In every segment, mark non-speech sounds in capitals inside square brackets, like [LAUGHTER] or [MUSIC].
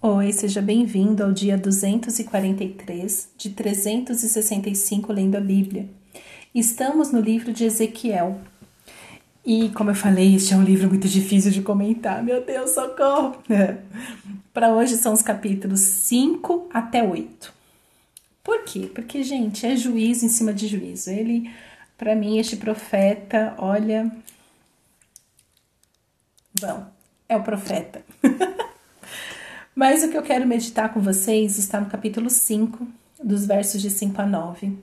Oi, seja bem-vindo ao dia 243 de 365 lendo a Bíblia. Estamos no livro de Ezequiel. E, como eu falei, este é um livro muito difícil de comentar. Meu Deus, socorro! [LAUGHS] Para hoje são os capítulos 5 até 8. Por quê? Porque, gente, é juízo em cima de juízo. Ele, para mim, este profeta, olha. Bom, é o profeta. [LAUGHS] Mas o que eu quero meditar com vocês está no capítulo 5, dos versos de 5 a 9,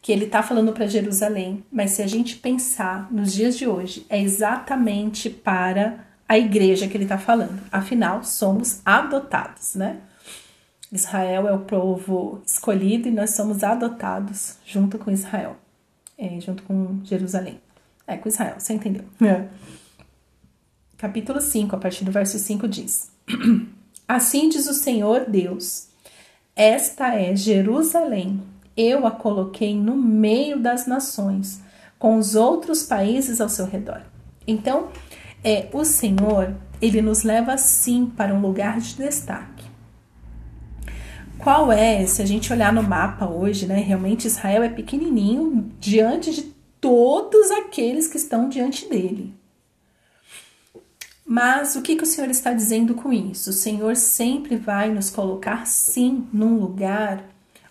que ele está falando para Jerusalém, mas se a gente pensar nos dias de hoje, é exatamente para a igreja que ele está falando. Afinal, somos adotados, né? Israel é o povo escolhido e nós somos adotados junto com Israel, é, junto com Jerusalém. É, com Israel, você entendeu? É. Capítulo 5, a partir do verso 5 diz. [CLEARS THROAT] Assim diz o Senhor Deus: Esta é Jerusalém. Eu a coloquei no meio das nações, com os outros países ao seu redor. Então, é o Senhor, ele nos leva sim para um lugar de destaque. Qual é, se a gente olhar no mapa hoje, né? Realmente Israel é pequenininho diante de todos aqueles que estão diante dele. Mas o que, que o Senhor está dizendo com isso? O Senhor sempre vai nos colocar, sim, num lugar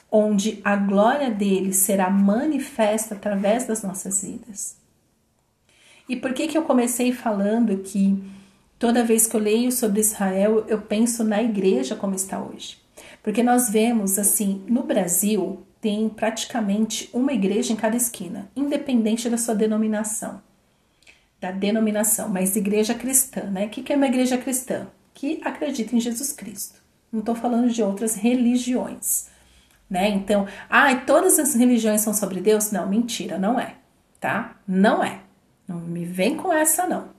onde a glória dele será manifesta através das nossas vidas. E por que, que eu comecei falando que toda vez que eu leio sobre Israel, eu penso na igreja como está hoje? Porque nós vemos, assim, no Brasil, tem praticamente uma igreja em cada esquina, independente da sua denominação da denominação, mas igreja cristã, né? O que é uma igreja cristã? Que acredita em Jesus Cristo. Não estou falando de outras religiões, né? Então, ah, todas as religiões são sobre Deus? Não, mentira, não é, tá? Não é. Não me vem com essa, não.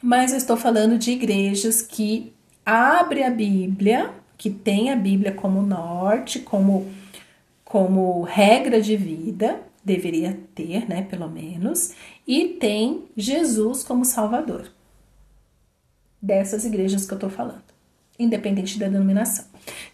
Mas eu estou falando de igrejas que abre a Bíblia, que tem a Bíblia como norte, como, como regra de vida, deveria ter, né, pelo menos, e tem Jesus como Salvador. Dessas igrejas que eu estou falando, independente da denominação.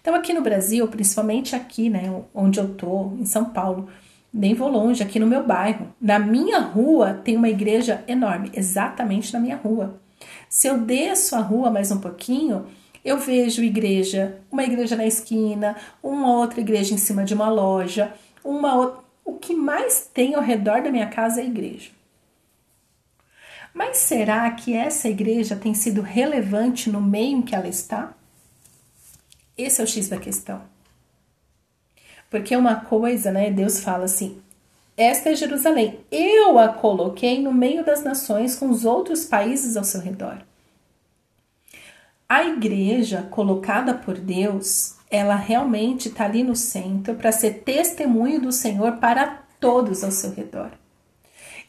Então, aqui no Brasil, principalmente aqui, né, onde eu tô, em São Paulo, nem vou longe, aqui no meu bairro, na minha rua tem uma igreja enorme, exatamente na minha rua. Se eu desço a rua mais um pouquinho, eu vejo igreja, uma igreja na esquina, uma outra igreja em cima de uma loja, uma outra. O que mais tem ao redor da minha casa é igreja. Mas será que essa igreja tem sido relevante no meio em que ela está? Esse é o X da questão. Porque uma coisa, né? Deus fala assim: esta é Jerusalém, eu a coloquei no meio das nações com os outros países ao seu redor. A igreja colocada por Deus, ela realmente está ali no centro para ser testemunho do Senhor para todos ao seu redor.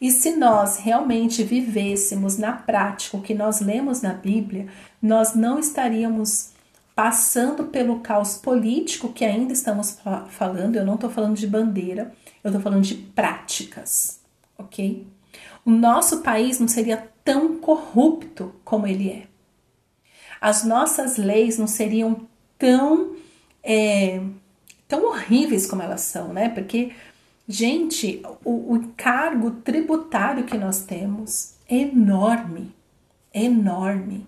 E se nós realmente vivêssemos na prática o que nós lemos na Bíblia, nós não estaríamos passando pelo caos político que ainda estamos falando. Eu não estou falando de bandeira, eu estou falando de práticas, ok? O nosso país não seria tão corrupto como ele é. As nossas leis não seriam tão, é, tão horríveis como elas são, né? Porque Gente, o, o encargo tributário que nós temos é enorme, é enorme,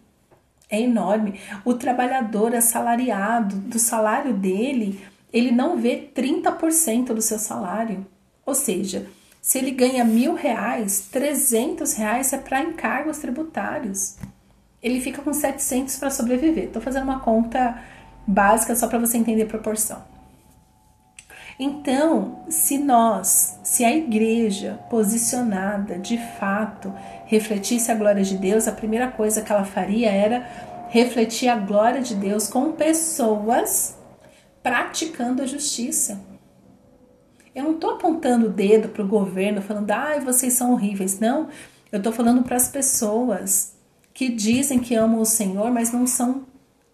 é enorme. O trabalhador assalariado, do salário dele, ele não vê 30% do seu salário. Ou seja, se ele ganha mil reais, 300 reais é para encargos tributários. Ele fica com 700 para sobreviver. Estou fazendo uma conta básica só para você entender a proporção. Então, se nós, se a igreja posicionada de fato refletisse a glória de Deus, a primeira coisa que ela faria era refletir a glória de Deus com pessoas praticando a justiça. Eu não estou apontando o dedo para o governo falando, ai, vocês são horríveis. Não, eu estou falando para as pessoas que dizem que amam o Senhor, mas não são,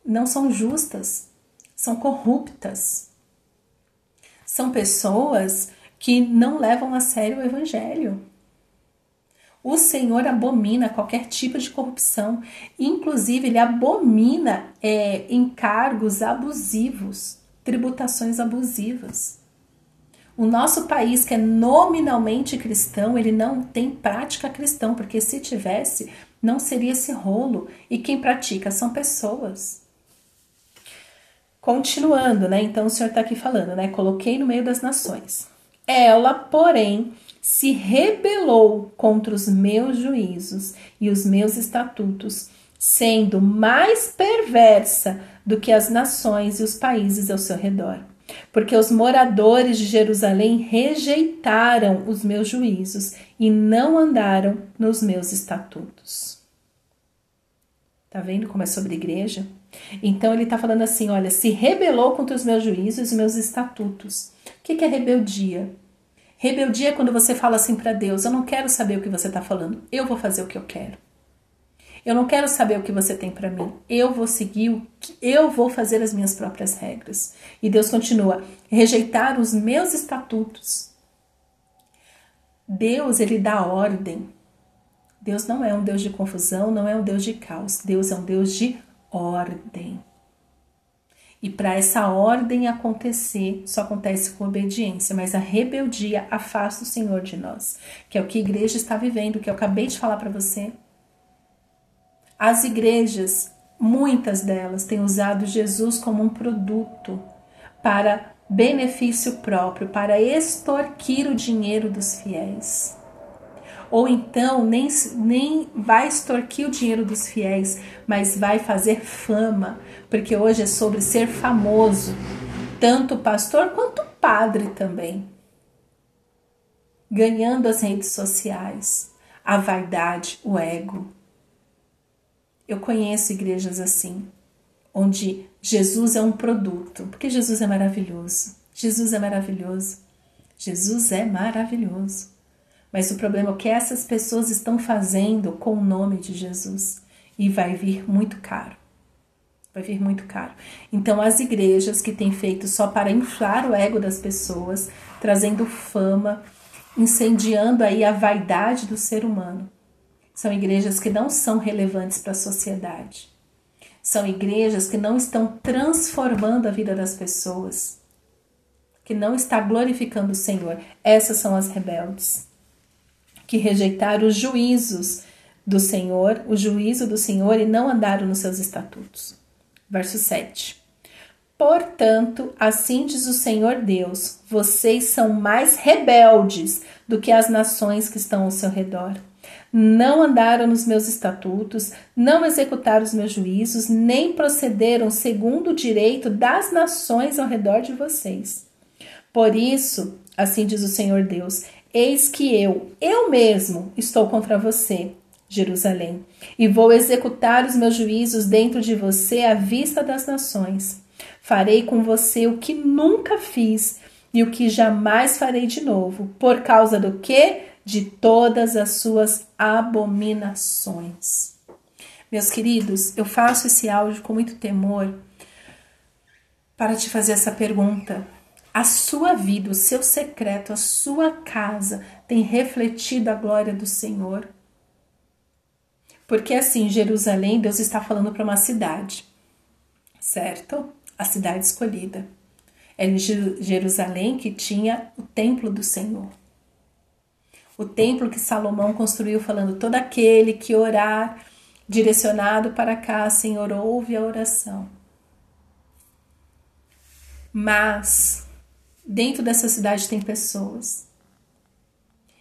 não são justas, são corruptas são pessoas que não levam a sério o evangelho. O Senhor abomina qualquer tipo de corrupção, inclusive ele abomina é, encargos abusivos, tributações abusivas. O nosso país, que é nominalmente cristão, ele não tem prática cristã, porque se tivesse, não seria esse rolo. E quem pratica são pessoas. Continuando, né? Então o Senhor está aqui falando, né? Coloquei no meio das nações. Ela, porém, se rebelou contra os meus juízos e os meus estatutos, sendo mais perversa do que as nações e os países ao seu redor. Porque os moradores de Jerusalém rejeitaram os meus juízos e não andaram nos meus estatutos. Tá vendo como é sobre igreja? Então ele está falando assim: olha, se rebelou contra os meus juízos e meus estatutos. O que é rebeldia? Rebeldia é quando você fala assim para Deus: Eu não quero saber o que você está falando, eu vou fazer o que eu quero. Eu não quero saber o que você tem para mim. Eu vou seguir o que eu vou fazer as minhas próprias regras. E Deus continua: rejeitar os meus estatutos. Deus, ele dá ordem. Deus não é um Deus de confusão, não é um Deus de caos. Deus é um Deus de ordem. E para essa ordem acontecer, só acontece com obediência, mas a rebeldia afasta o Senhor de nós, que é o que a igreja está vivendo, que eu acabei de falar para você. As igrejas, muitas delas, têm usado Jesus como um produto para benefício próprio, para extorquir o dinheiro dos fiéis ou então nem, nem vai extorquir o dinheiro dos fiéis, mas vai fazer fama, porque hoje é sobre ser famoso, tanto pastor quanto padre também. Ganhando as redes sociais, a vaidade, o ego. Eu conheço igrejas assim, onde Jesus é um produto, porque Jesus é maravilhoso. Jesus é maravilhoso. Jesus é maravilhoso. Mas o problema é o que essas pessoas estão fazendo com o nome de Jesus. E vai vir muito caro. Vai vir muito caro. Então, as igrejas que têm feito só para inflar o ego das pessoas, trazendo fama, incendiando aí a vaidade do ser humano, são igrejas que não são relevantes para a sociedade. São igrejas que não estão transformando a vida das pessoas, que não está glorificando o Senhor. Essas são as rebeldes que rejeitaram os juízos do Senhor, o juízo do Senhor e não andaram nos seus estatutos. Verso 7. Portanto, assim diz o Senhor Deus: vocês são mais rebeldes do que as nações que estão ao seu redor. Não andaram nos meus estatutos, não executaram os meus juízos, nem procederam segundo o direito das nações ao redor de vocês. Por isso, assim diz o Senhor Deus, Eis que eu, eu mesmo, estou contra você, Jerusalém, e vou executar os meus juízos dentro de você à vista das nações. Farei com você o que nunca fiz e o que jamais farei de novo, por causa do que? De todas as suas abominações. Meus queridos, eu faço esse áudio com muito temor para te fazer essa pergunta a sua vida, o seu secreto, a sua casa tem refletido a glória do Senhor? Porque assim, Jerusalém, Deus está falando para uma cidade, certo? A cidade escolhida. É em Jerusalém que tinha o templo do Senhor. O templo que Salomão construiu, falando: todo aquele que orar direcionado para cá, Senhor, ouve a oração. Mas Dentro dessa cidade tem pessoas.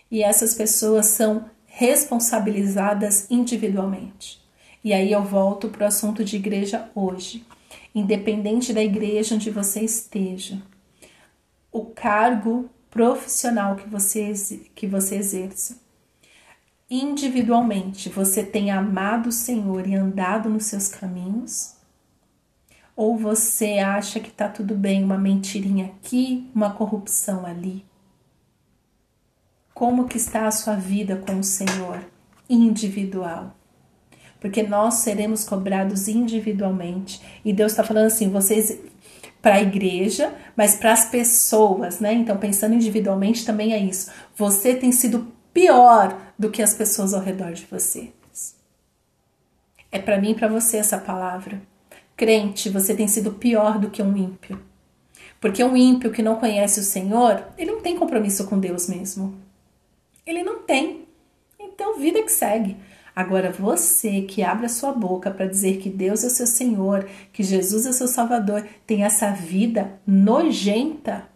E essas pessoas são responsabilizadas individualmente. E aí eu volto para o assunto de igreja hoje. Independente da igreja onde você esteja, o cargo profissional que você, que você exerça, individualmente você tem amado o Senhor e andado nos seus caminhos? Ou você acha que está tudo bem, uma mentirinha aqui, uma corrupção ali? Como que está a sua vida com o Senhor individual? Porque nós seremos cobrados individualmente. E Deus está falando assim, vocês para a igreja, mas para as pessoas, né? Então, pensando individualmente também é isso. Você tem sido pior do que as pessoas ao redor de você. É para mim e para você essa palavra. Crente, você tem sido pior do que um ímpio. Porque um ímpio que não conhece o Senhor, ele não tem compromisso com Deus mesmo. Ele não tem. Então, vida que segue. Agora, você que abre a sua boca para dizer que Deus é o seu Senhor, que Jesus é o seu Salvador, tem essa vida nojenta,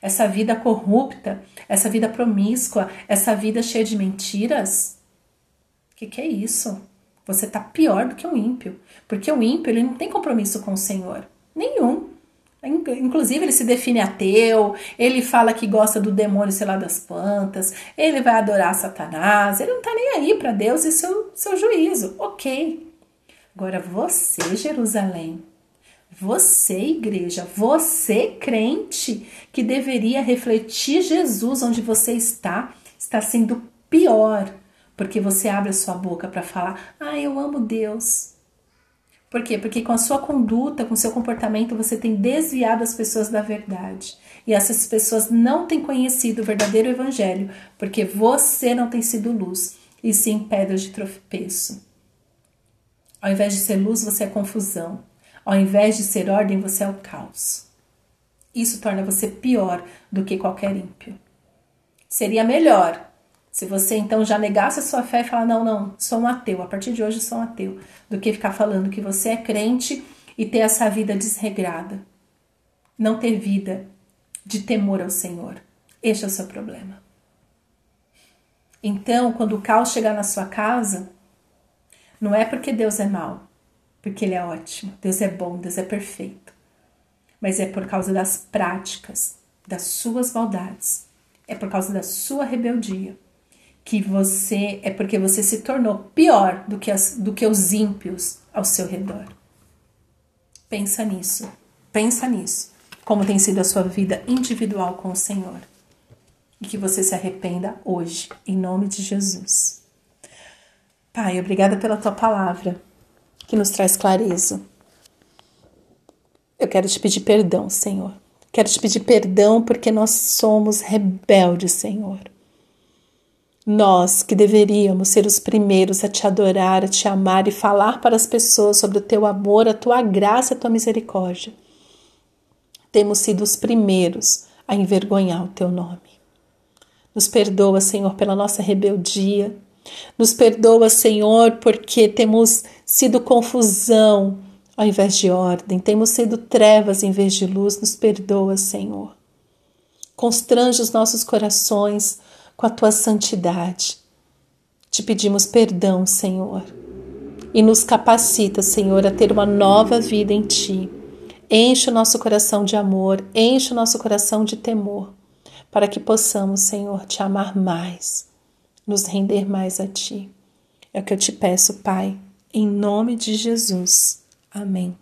essa vida corrupta, essa vida promíscua, essa vida cheia de mentiras. O que, que é isso? Você está pior do que um ímpio, porque o ímpio ele não tem compromisso com o Senhor, nenhum. Inclusive, ele se define ateu, ele fala que gosta do demônio, sei lá, das plantas, ele vai adorar Satanás, ele não tá nem aí para Deus e seu, seu juízo. Ok. Agora, você, Jerusalém, você, igreja, você, crente, que deveria refletir Jesus onde você está, está sendo pior, porque você abre a sua boca para falar: Ah, eu amo Deus. Por quê? Porque com a sua conduta, com o seu comportamento, você tem desviado as pessoas da verdade. E essas pessoas não têm conhecido o verdadeiro evangelho, porque você não tem sido luz, e sim pedras de tropeço. Ao invés de ser luz, você é confusão. Ao invés de ser ordem, você é o caos. Isso torna você pior do que qualquer ímpio. Seria melhor se você então já negasse a sua fé e falar, não, não, sou um ateu, a partir de hoje sou um ateu, do que ficar falando que você é crente e ter essa vida desregrada. Não ter vida de temor ao Senhor. Este é o seu problema. Então, quando o caos chegar na sua casa, não é porque Deus é mau, porque Ele é ótimo, Deus é bom, Deus é perfeito, mas é por causa das práticas, das suas maldades, é por causa da sua rebeldia que você é porque você se tornou pior do que, as, do que os ímpios ao seu redor. Pensa nisso, pensa nisso. Como tem sido a sua vida individual com o Senhor. E que você se arrependa hoje, em nome de Jesus. Pai, obrigada pela tua palavra, que nos traz clareza. Eu quero te pedir perdão, Senhor. Quero te pedir perdão porque nós somos rebeldes, Senhor. Nós, que deveríamos ser os primeiros a te adorar, a te amar e falar para as pessoas sobre o teu amor, a tua graça, a tua misericórdia, temos sido os primeiros a envergonhar o teu nome. Nos perdoa, Senhor, pela nossa rebeldia. Nos perdoa, Senhor, porque temos sido confusão ao invés de ordem, temos sido trevas em vez de luz. Nos perdoa, Senhor. Constrange os nossos corações com a tua santidade. Te pedimos perdão, Senhor, e nos capacita, Senhor, a ter uma nova vida em ti. Enche o nosso coração de amor, enche o nosso coração de temor, para que possamos, Senhor, te amar mais, nos render mais a ti. É o que eu te peço, Pai, em nome de Jesus. Amém.